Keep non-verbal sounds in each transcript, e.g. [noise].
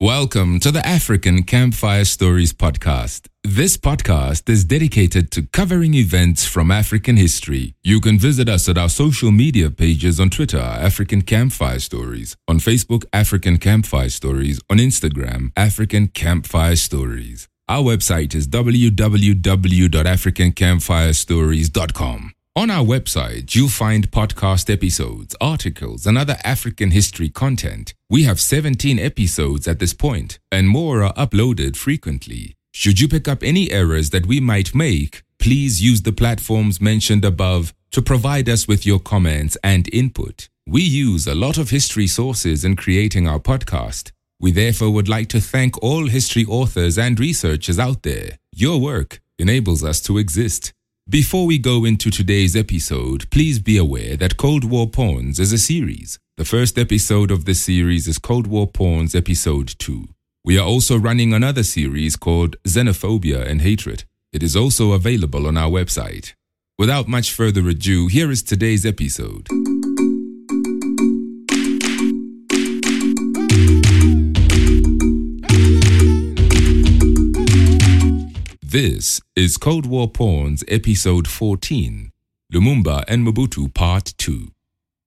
Welcome to the African Campfire Stories podcast. This podcast is dedicated to covering events from African history. You can visit us at our social media pages on Twitter, African Campfire Stories, on Facebook, African Campfire Stories, on Instagram, African Campfire Stories. Our website is www.africancampfirestories.com. On our website, you'll find podcast episodes, articles, and other African history content. We have 17 episodes at this point, and more are uploaded frequently. Should you pick up any errors that we might make, please use the platforms mentioned above to provide us with your comments and input. We use a lot of history sources in creating our podcast. We therefore would like to thank all history authors and researchers out there. Your work enables us to exist. Before we go into today's episode, please be aware that Cold War Pawns is a series. The first episode of this series is Cold War Pawns Episode 2. We are also running another series called Xenophobia and Hatred. It is also available on our website. Without much further ado, here is today's episode. This is Cold War Pawns Episode 14 Lumumba and Mobutu Part 2.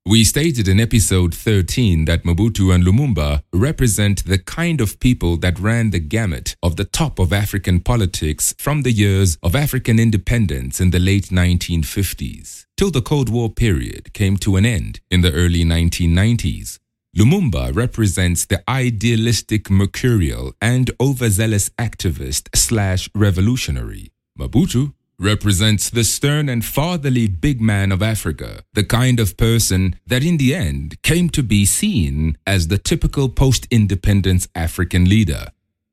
We stated in Episode 13 that Mobutu and Lumumba represent the kind of people that ran the gamut of the top of African politics from the years of African independence in the late 1950s till the Cold War period came to an end in the early 1990s. Lumumba represents the idealistic mercurial and overzealous activist slash revolutionary. Mobutu represents the stern and fatherly big man of Africa, the kind of person that in the end came to be seen as the typical post-independence African leader.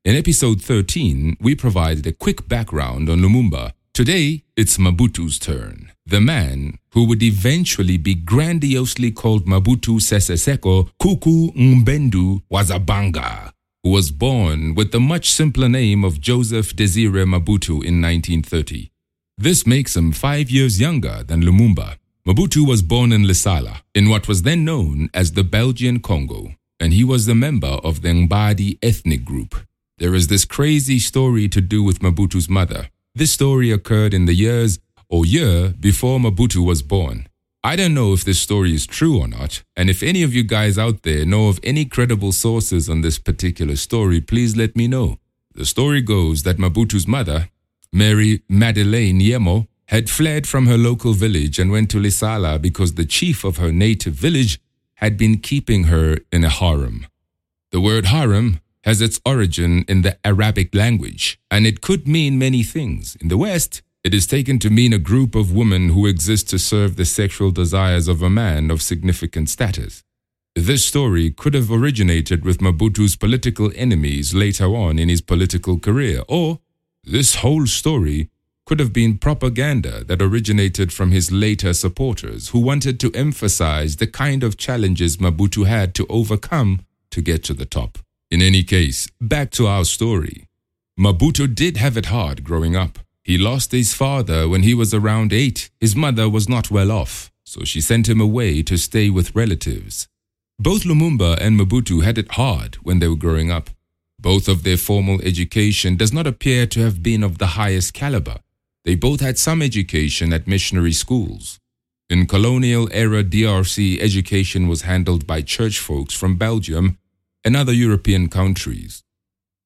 In episode 13, we provided a quick background on Lumumba. Today, it's Mobutu's turn. The man who would eventually be grandiosely called Mobutu Sese Seko Kuku Ngbendu Wa Za Banga, who was born with the much simpler name of Joseph Desire Mobutu in 1930. This makes him five years younger than Lumumba. Mobutu was born in Lisala, in what was then known as the Belgian Congo, and he was a member of the Ngbandi ethnic group. There is this crazy story to do with Mobutu's mother. This story occurred in the years or year before Mobutu was born. I don't know if this story is true or not, and if any of you guys out there know of any credible sources on this particular story, please let me know. The story goes that Mobutu's mother, Mary Madeleine Yemo, had fled from her local village and went to Lisala because the chief of her native village had been keeping her in a harem. The word harem has its origin in the Arabic language, and it could mean many things. In the West, it is taken to mean a group of women who exist to serve the sexual desires of a man of significant status. This story could have originated with Mobutu's political enemies later on in his political career, or this whole story could have been propaganda that originated from his later supporters who wanted to emphasize the kind of challenges Mobutu had to overcome to get to the top. In any case, back to our story. Mobutu did have it hard growing up. He lost his father when he was around eight. His mother was not well off, so she sent him away to stay with relatives. Both Lumumba and Mobutu had it hard when they were growing up. Both of their formal education does not appear to have been of the highest caliber. They both had some education at missionary schools. In colonial era DRC, education was handled by church folks from Belgium and other European countries.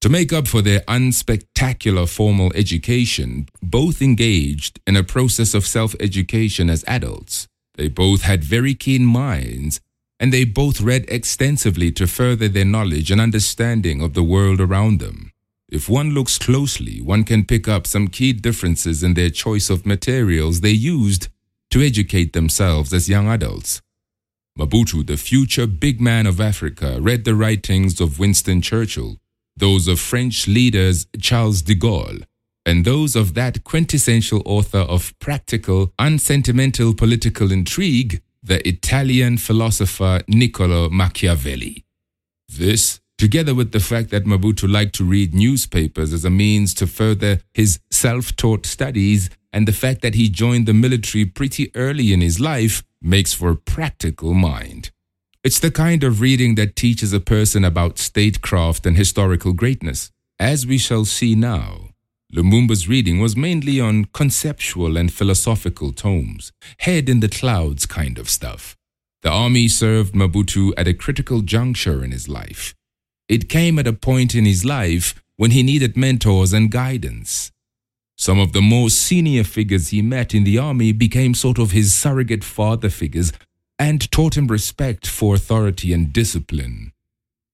To make up for their unspectacular formal education, both engaged in a process of self education as adults. They both had very keen minds, and they both read extensively to further their knowledge and understanding of the world around them. If one looks closely, one can pick up some key differences in their choice of materials they used to educate themselves as young adults. Mobutu, the future big man of Africa, read the writings of Winston Churchill, those of French leaders Charles de Gaulle, and those of that quintessential author of practical, unsentimental political intrigue, the Italian philosopher Niccolo Machiavelli. This, together with the fact that Mobutu liked to read newspapers as a means to further his self taught studies, and the fact that he joined the military pretty early in his life, makes for a practical mind. It's the kind of reading that teaches a person about statecraft and historical greatness. As we shall see now, Lumumba's reading was mainly on conceptual and philosophical tomes, head in the clouds kind of stuff. The army served Mobutu at a critical juncture in his life. It came at a point in his life when he needed mentors and guidance. Some of the more senior figures he met in the army became sort of his surrogate father figures and taught him respect for authority and discipline.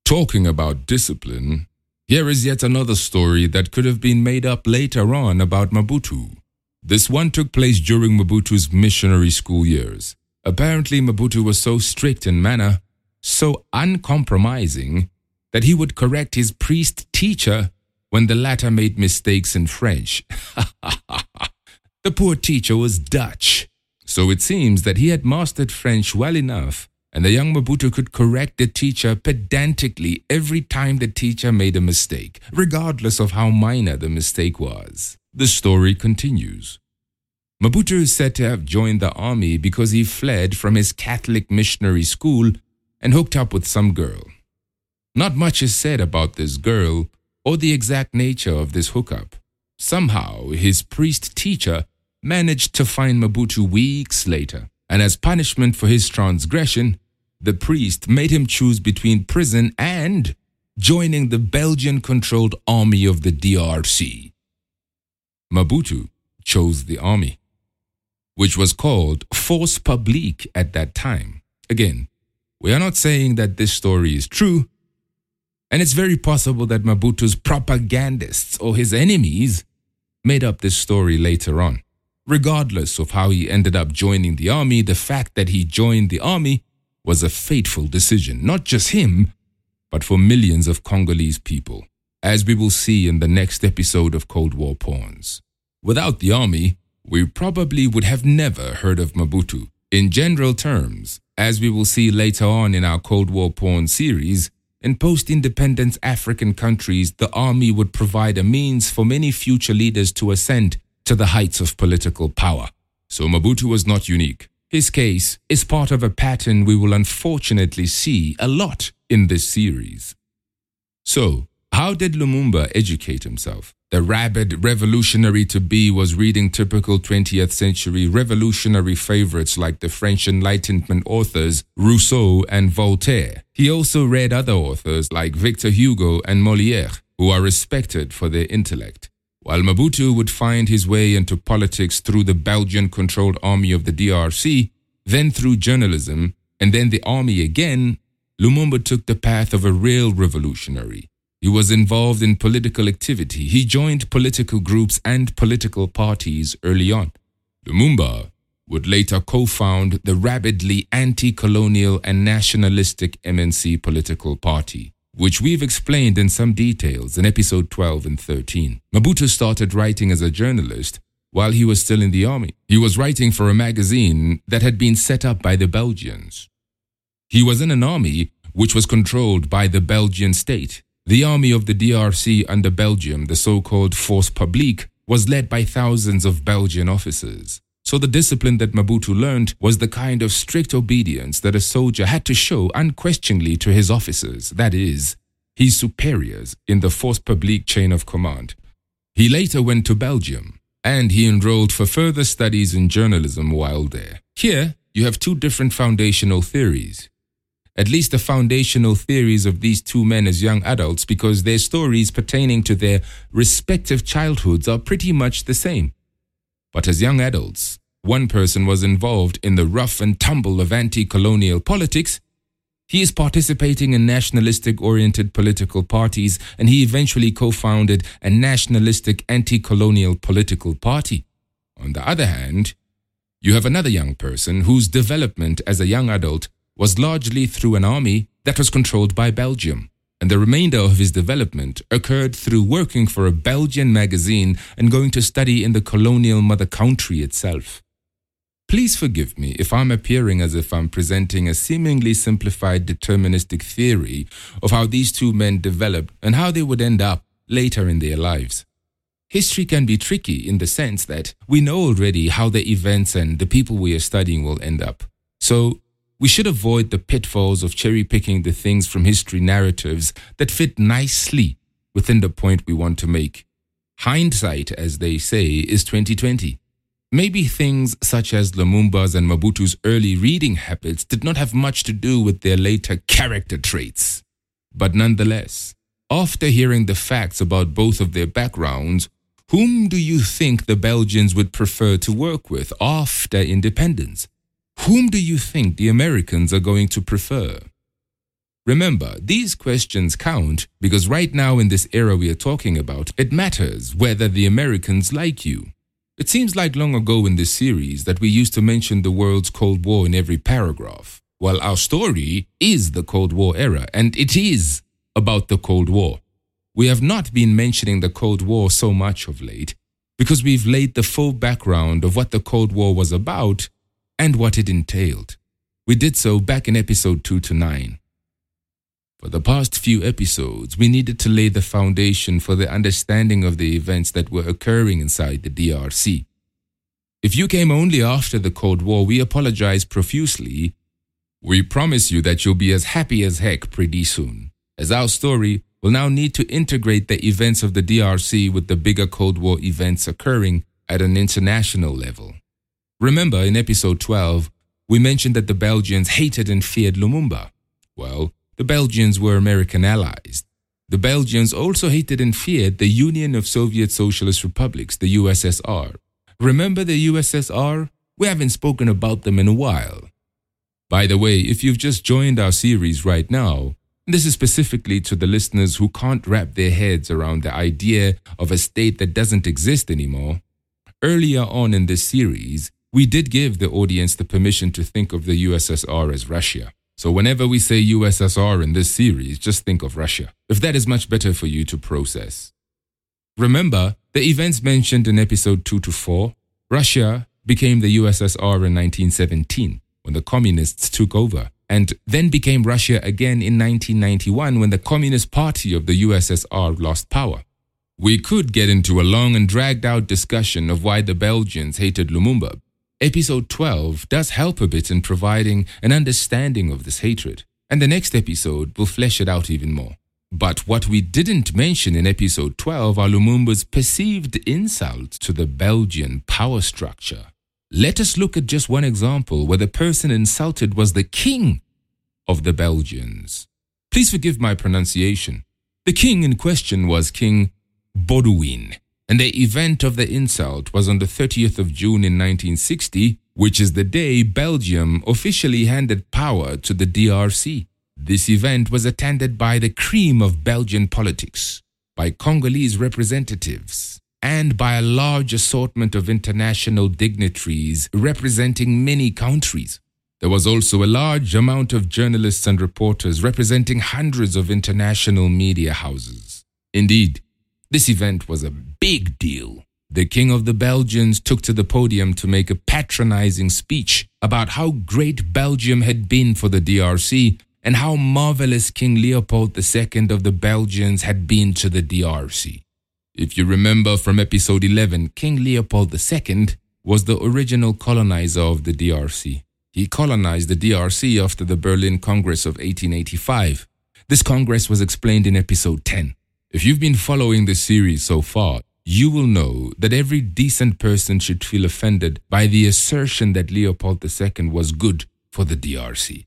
Talking about discipline, here is yet another story that could have been made up later on about Mobutu. This one took place during Mobutu's missionary school years. Apparently, Mobutu was so strict in manner, so uncompromising, that he would correct his priest teacher when the latter made mistakes in French. [laughs] the poor teacher was Dutch, so it seems that he had mastered French well enough and the young Mobutu could correct the teacher pedantically every time the teacher made a mistake, regardless of how minor the mistake was. The story continues. Mobutu is said to have joined the army because he fled from his Catholic missionary school and hooked up with some girl. Not much is said about this girl or the exact nature of this hookup. Somehow, his priest teacher managed to find Mobutu weeks later, and as punishment for his transgression, the priest made him choose between prison and joining the Belgian controlled army of the DRC. Mobutu chose the army, which was called Force Publique at that time. Again, we are not saying that this story is true, and it's very possible that Mobutu's propagandists or his enemies made up this story later on. Regardless of how he ended up joining the army, the fact that he joined the army was a fateful decision, not just him, but for millions of Congolese people, as we will see in the next episode of Cold War Pawns. Without the army, we probably would have never heard of Mobutu. In general terms, as we will see later on in our Cold War Pawn series, in post independence African countries, the army would provide a means for many future leaders to ascend to the heights of political power. So Mobutu was not unique. His case is part of a pattern we will unfortunately see a lot in this series. So, how did Lumumba educate himself? The rabid revolutionary to be was reading typical 20th century revolutionary favorites like the French Enlightenment authors Rousseau and Voltaire. He also read other authors like Victor Hugo and Molière, who are respected for their intellect. While Mobutu would find his way into politics through the Belgian controlled army of the DRC, then through journalism, and then the army again, Lumumba took the path of a real revolutionary. He was involved in political activity. He joined political groups and political parties early on. Lumumba would later co found the rabidly anti colonial and nationalistic MNC political party which we've explained in some details in episode 12 and 13. Mobutu started writing as a journalist while he was still in the army. He was writing for a magazine that had been set up by the Belgians. He was in an army which was controlled by the Belgian state. The army of the DRC under Belgium, the so called Force Publique, was led by thousands of Belgian officers. So the discipline that Mobutu learned was the kind of strict obedience that a soldier had to show unquestioningly to his officers, that is, his superiors in the Force Publique chain of command. He later went to Belgium and he enrolled for further studies in journalism while there. Here, you have two different foundational theories. At least the foundational theories of these two men as young adults, because their stories pertaining to their respective childhoods are pretty much the same. But as young adults, one person was involved in the rough and tumble of anti colonial politics. He is participating in nationalistic oriented political parties, and he eventually co founded a nationalistic anti colonial political party. On the other hand, you have another young person whose development as a young adult was largely through an army that was controlled by Belgium and the remainder of his development occurred through working for a Belgian magazine and going to study in the colonial mother country itself. Please forgive me if I'm appearing as if I'm presenting a seemingly simplified deterministic theory of how these two men developed and how they would end up later in their lives. History can be tricky in the sense that we know already how the events and the people we are studying will end up. So we should avoid the pitfalls of cherry picking the things from history narratives that fit nicely within the point we want to make. Hindsight, as they say, is 2020. Maybe things such as Lumumba's and Mobutu's early reading habits did not have much to do with their later character traits. But nonetheless, after hearing the facts about both of their backgrounds, whom do you think the Belgians would prefer to work with after independence? Whom do you think the Americans are going to prefer? Remember, these questions count because right now in this era we are talking about, it matters whether the Americans like you. It seems like long ago in this series that we used to mention the world's Cold War in every paragraph. Well, our story is the Cold War era, and it is about the Cold War. We have not been mentioning the Cold War so much of late because we've laid the full background of what the Cold War was about and what it entailed. We did so back in episode 2 to 9. For the past few episodes, we needed to lay the foundation for the understanding of the events that were occurring inside the DRC. If you came only after the Cold War, we apologize profusely. We promise you that you'll be as happy as heck pretty soon, as our story will now need to integrate the events of the DRC with the bigger Cold War events occurring at an international level. Remember, in episode 12, we mentioned that the Belgians hated and feared Lumumba. Well, the Belgians were American allies. The Belgians also hated and feared the Union of Soviet Socialist Republics, the USSR. Remember the USSR? We haven't spoken about them in a while. By the way, if you've just joined our series right now, this is specifically to the listeners who can't wrap their heads around the idea of a state that doesn't exist anymore. Earlier on in this series, we did give the audience the permission to think of the USSR as Russia. So whenever we say USSR in this series, just think of Russia, if that is much better for you to process. Remember, the events mentioned in episode 2 to 4, Russia became the USSR in 1917 when the communists took over, and then became Russia again in 1991 when the Communist Party of the USSR lost power. We could get into a long and dragged out discussion of why the Belgians hated Lumumba, Episode 12 does help a bit in providing an understanding of this hatred, and the next episode will flesh it out even more. But what we didn't mention in episode 12 are Lumumba's perceived insults to the Belgian power structure. Let us look at just one example where the person insulted was the king of the Belgians. Please forgive my pronunciation. The king in question was King Baudouin and the event of the insult was on the 30th of June in 1960, which is the day Belgium officially handed power to the DRC. This event was attended by the cream of Belgian politics, by Congolese representatives, and by a large assortment of international dignitaries representing many countries. There was also a large amount of journalists and reporters representing hundreds of international media houses. Indeed, this event was a big deal. The King of the Belgians took to the podium to make a patronizing speech about how great Belgium had been for the DRC and how marvelous King Leopold II of the Belgians had been to the DRC. If you remember from episode 11, King Leopold II was the original colonizer of the DRC. He colonized the DRC after the Berlin Congress of 1885. This Congress was explained in episode 10. If you've been following this series so far, you will know that every decent person should feel offended by the assertion that Leopold II was good for the DRC.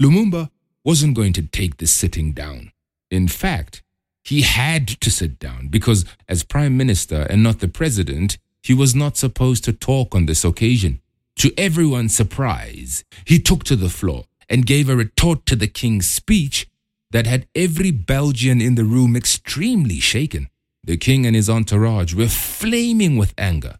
Lumumba wasn't going to take this sitting down. In fact, he had to sit down because, as prime minister and not the president, he was not supposed to talk on this occasion. To everyone's surprise, he took to the floor and gave a retort to the king's speech that had every Belgian in the room extremely shaken. The king and his entourage were flaming with anger.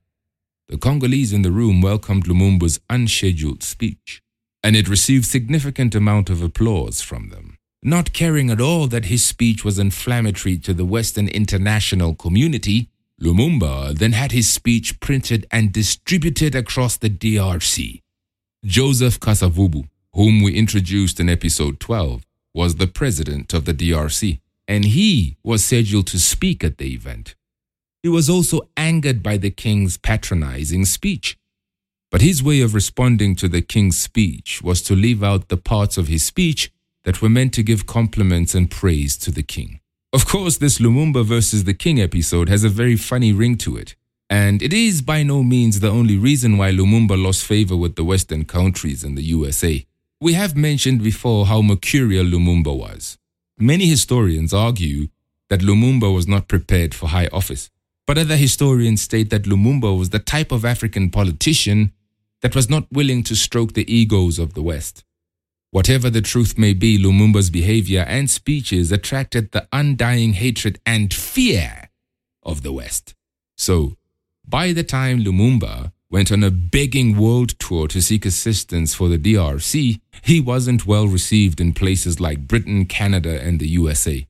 The Congolese in the room welcomed Lumumba's unscheduled speech, and it received significant amount of applause from them. Not caring at all that his speech was inflammatory to the Western international community, Lumumba then had his speech printed and distributed across the DRC. Joseph Kasavubu, whom we introduced in episode 12, was the president of the DRC, and he was scheduled to speak at the event. He was also angered by the king's patronizing speech. But his way of responding to the king's speech was to leave out the parts of his speech that were meant to give compliments and praise to the king. Of course, this Lumumba versus the king episode has a very funny ring to it. And it is by no means the only reason why Lumumba lost favor with the Western countries and the USA. We have mentioned before how mercurial Lumumba was. Many historians argue that Lumumba was not prepared for high office. But other historians state that Lumumba was the type of African politician that was not willing to stroke the egos of the West. Whatever the truth may be, Lumumba's behavior and speeches attracted the undying hatred and fear of the West. So, by the time Lumumba went on a begging world tour to seek assistance for the DRC, he wasn't well received in places like Britain, Canada, and the USA.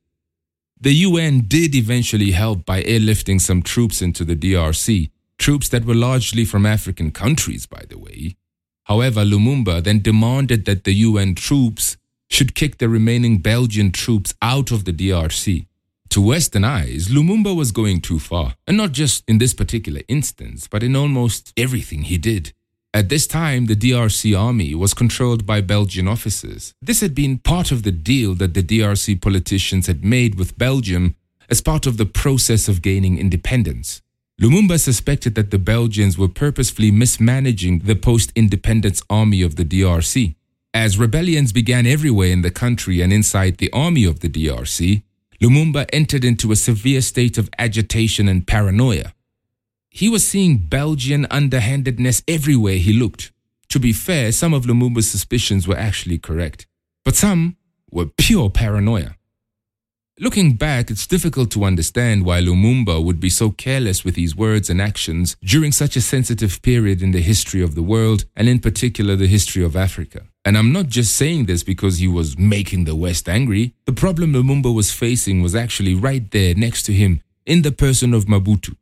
The UN did eventually help by airlifting some troops into the DRC, troops that were largely from African countries, by the way. However, Lumumba then demanded that the UN troops should kick the remaining Belgian troops out of the DRC. To Western eyes, Lumumba was going too far, and not just in this particular instance, but in almost everything he did. At this time, the DRC army was controlled by Belgian officers. This had been part of the deal that the DRC politicians had made with Belgium as part of the process of gaining independence. Lumumba suspected that the Belgians were purposefully mismanaging the post independence army of the DRC. As rebellions began everywhere in the country and inside the army of the DRC, Lumumba entered into a severe state of agitation and paranoia. He was seeing Belgian underhandedness everywhere he looked. To be fair, some of Lumumba's suspicions were actually correct, but some were pure paranoia. Looking back, it's difficult to understand why Lumumba would be so careless with his words and actions during such a sensitive period in the history of the world, and in particular the history of Africa. And I'm not just saying this because he was making the West angry. The problem Lumumba was facing was actually right there next to him in the person of Mobutu.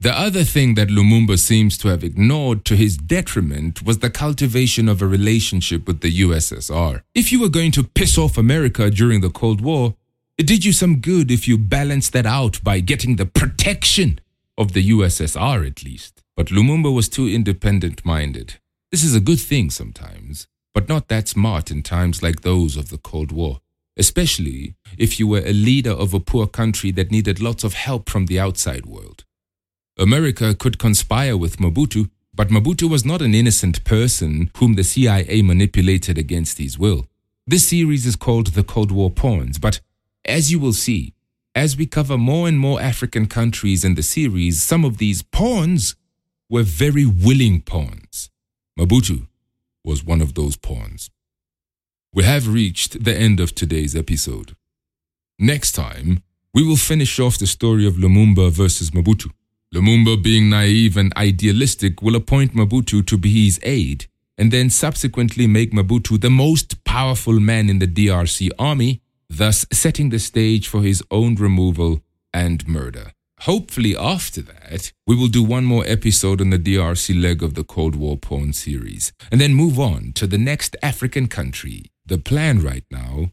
The other thing that Lumumba seems to have ignored to his detriment was the cultivation of a relationship with the USSR. If you were going to piss off America during the Cold War, it did you some good if you balanced that out by getting the protection of the USSR at least. But Lumumba was too independent minded. This is a good thing sometimes, but not that smart in times like those of the Cold War, especially if you were a leader of a poor country that needed lots of help from the outside world. America could conspire with Mobutu, but Mobutu was not an innocent person whom the CIA manipulated against his will. This series is called The Cold War Pawns, but as you will see, as we cover more and more African countries in the series, some of these pawns were very willing pawns. Mobutu was one of those pawns. We have reached the end of today's episode. Next time, we will finish off the story of Lumumba versus Mobutu. Lumumba, being naive and idealistic, will appoint Mobutu to be his aide and then subsequently make Mobutu the most powerful man in the DRC army, thus setting the stage for his own removal and murder. Hopefully, after that, we will do one more episode on the DRC leg of the Cold War Pawn series and then move on to the next African country. The plan right now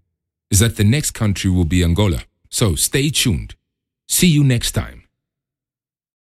is that the next country will be Angola. So stay tuned. See you next time.